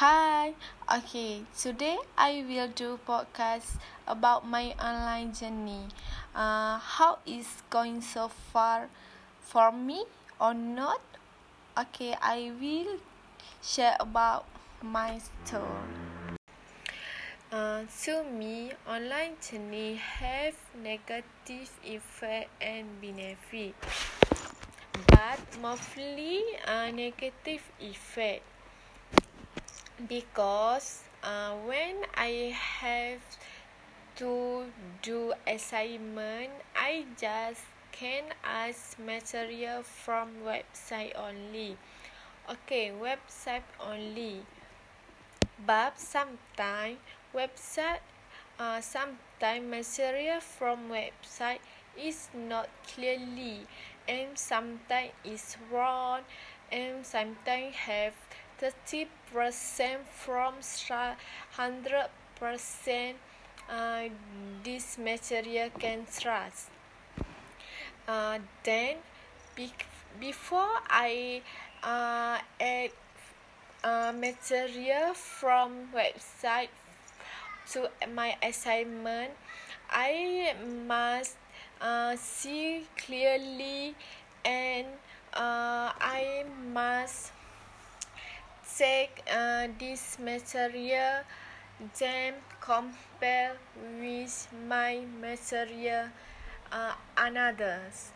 Hi. Okay, today I will do podcast about my online journey. Uh, how is going so far for me or not? Okay, I will share about my story. Uh, to me, online journey have negative effect and benefit, but mostly uh, negative effect because uh, when I have to do assignment, I just can ask material from website only. Okay, website only. But sometimes website, uh, sometimes material from website is not clearly, and sometimes is wrong, and sometimes have thirty percent from hundred percent. Uh, this material can trust. Uh, then, be- before I uh, add uh, material from website to my assignment, I must uh, see clearly and uh, I must take uh, this material then compare with my material uh, another's.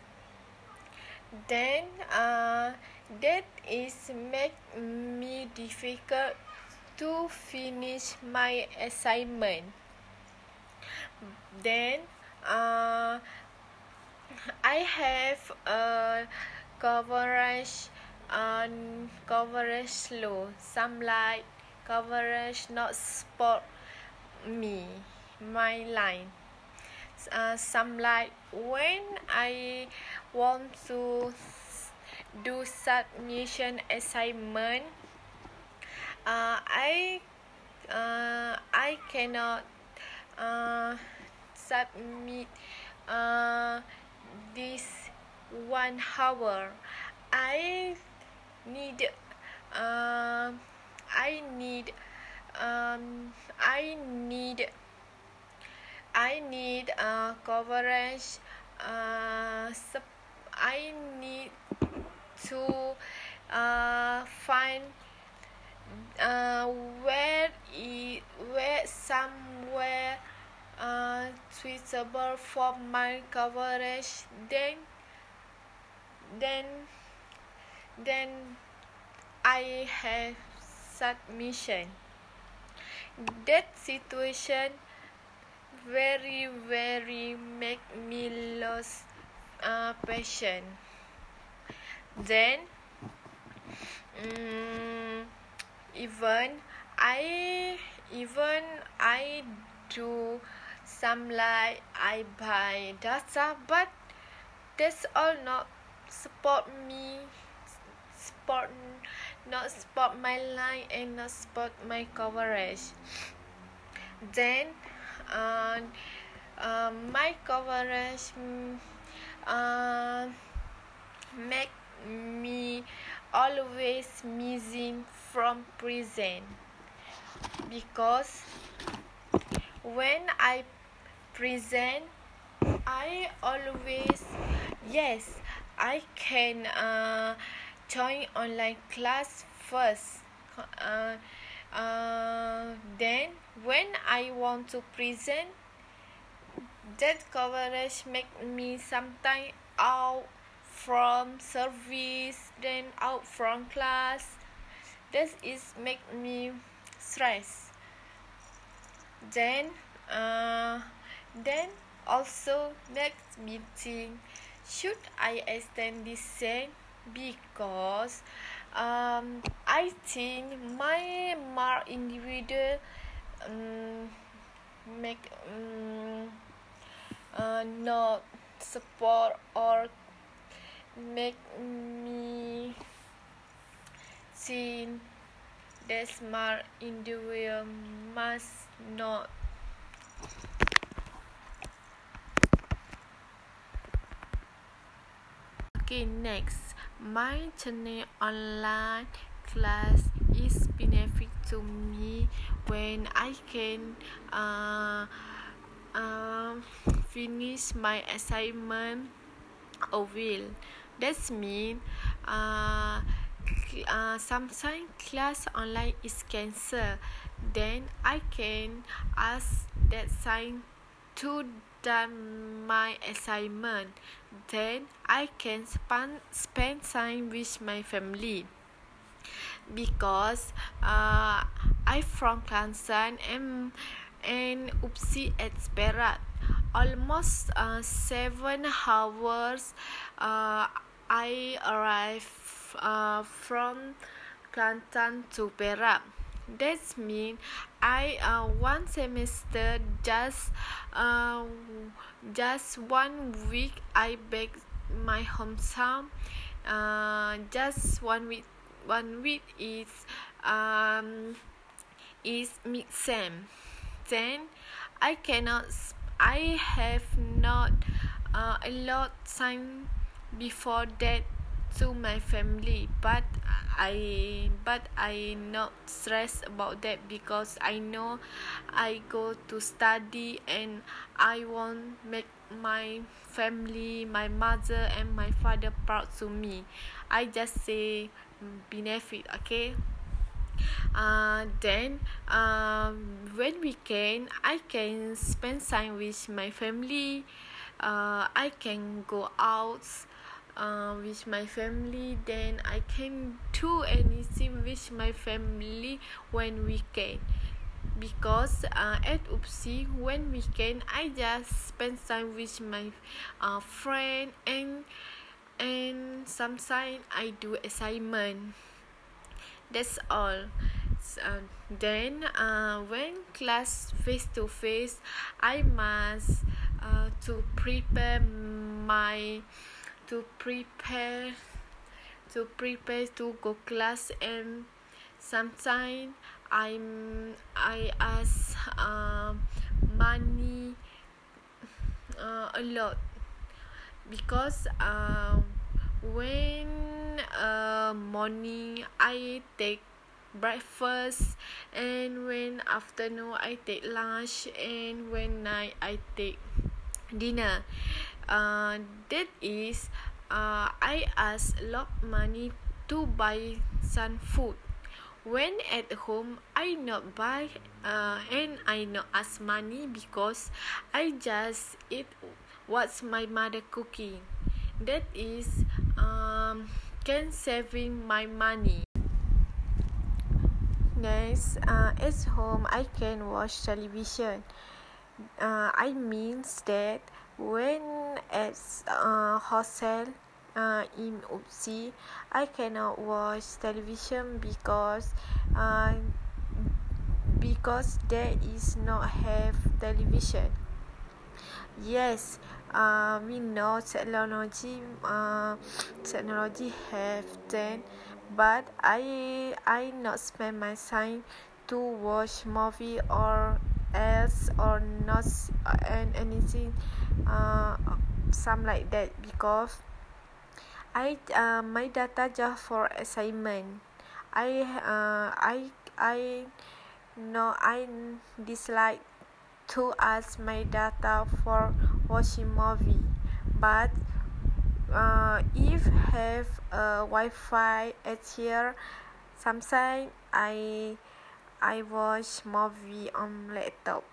Then uh, that is make me difficult to finish my assignment. Then uh, I have a coverage on coverage slow. Some like coverage not support me, my line. Uh, some like when I want to do submission assignment, uh, I uh, I cannot uh, submit uh, this one hour. I need um I need um I need I need uh, coverage uh, I need to uh, find uh, where it, where somewhere uh, suitable for my coverage then then then I have submission. That situation very very make me lose uh, passion. Then um, even I even I do some like I buy data but that's all not support me support not spot my line and not spot my coverage. Then uh, uh, my coverage uh, make me always missing from prison. Because when I present I always yes I can uh, join online class first. Uh, uh, then when I want to present, that coverage make me sometime out from service, then out from class. This is make me stress. Then, uh, then also next meeting should I extend this set because um, I think my mark individual um, make um, uh, not support or make me think that smart individual must not Okay, next. My channel online class is benefit to me when I can uh, uh, finish my assignment or will. That's mean uh, uh, sometimes class online is cancelled. Then I can ask that sign to done my assignment. Then I can spend spend time with my family because uh, I from Kelantan and and Upsi at Perak. Almost uh, seven hours. Uh, I arrive uh, from Kelantan to Perak. That means I uh, one semester just uh, just one week I back my hometown. Uh, just one week one week is um is mid sem. Then I cannot I have not uh, a lot time before that to my family but I but I not stressed about that because I know I go to study and I want make my family my mother and my father proud to me. I just say benefit okay? Uh, then um, when we can I can spend time with my family. Uh, I can go out uh, with my family then I can do anything with my family when we can because uh, at Upsi when we can I just spend time with my uh, friend and and sometimes I do assignment. That's all. So, uh, then uh, when class face to face I must uh, to prepare my to prepare to prepare to go class and sometimes I'm I ask uh, money uh, a lot. Because uh, when uh, morning I take breakfast and when afternoon I take lunch and when night I take dinner uh, that is uh, I ask a lot money to buy some food. When at home, I not buy uh, and I not ask money because I just eat what's my mother cooking. That is um, can saving my money. Next, uh, at home I can watch television. Uh, I means that when at uh, hotel uh, in Upsi, I cannot watch television because uh, because there is not have television. Yes, uh, we know technology. Uh, technology have then, but I I not spend my time to watch movie or else or not uh, and anything uh, some like that because I uh, my data just for assignment. I uh, I I no I dislike to ask my data for watching movie but uh, if have a Wi-Fi at here sometimes I I watch movie on laptop.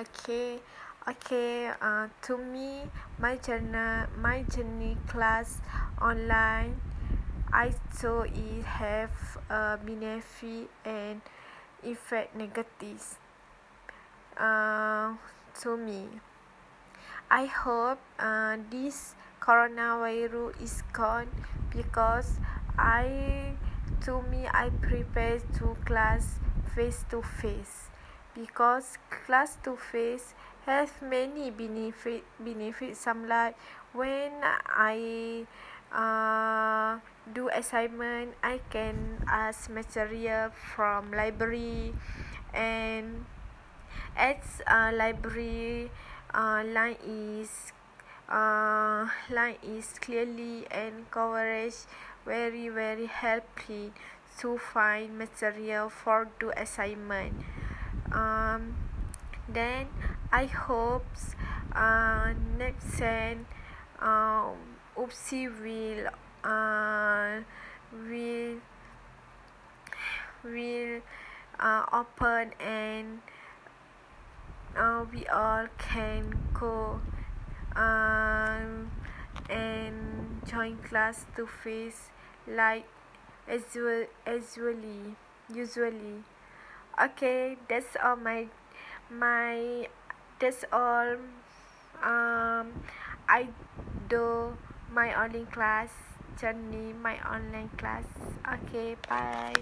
Okay, okay. Uh, to me, my journey, my journey class online, I saw it have a benefit and effect negatives. Uh, to me, I hope uh, this coronavirus is gone because I to me I prefer to class face to face because class to face has many benefit benefits. Some like when I uh, do assignment I can ask material from library and at uh, library uh, line is uh, line is clearly and coverage very very helpful to find material for the assignment. Um then I hope uh, next time um, Oopsie will uh, will will uh, open and uh, we all can go um, and join class to face like usually usually. Okay that's all my my that's all um I do my online class journey my online class. Okay bye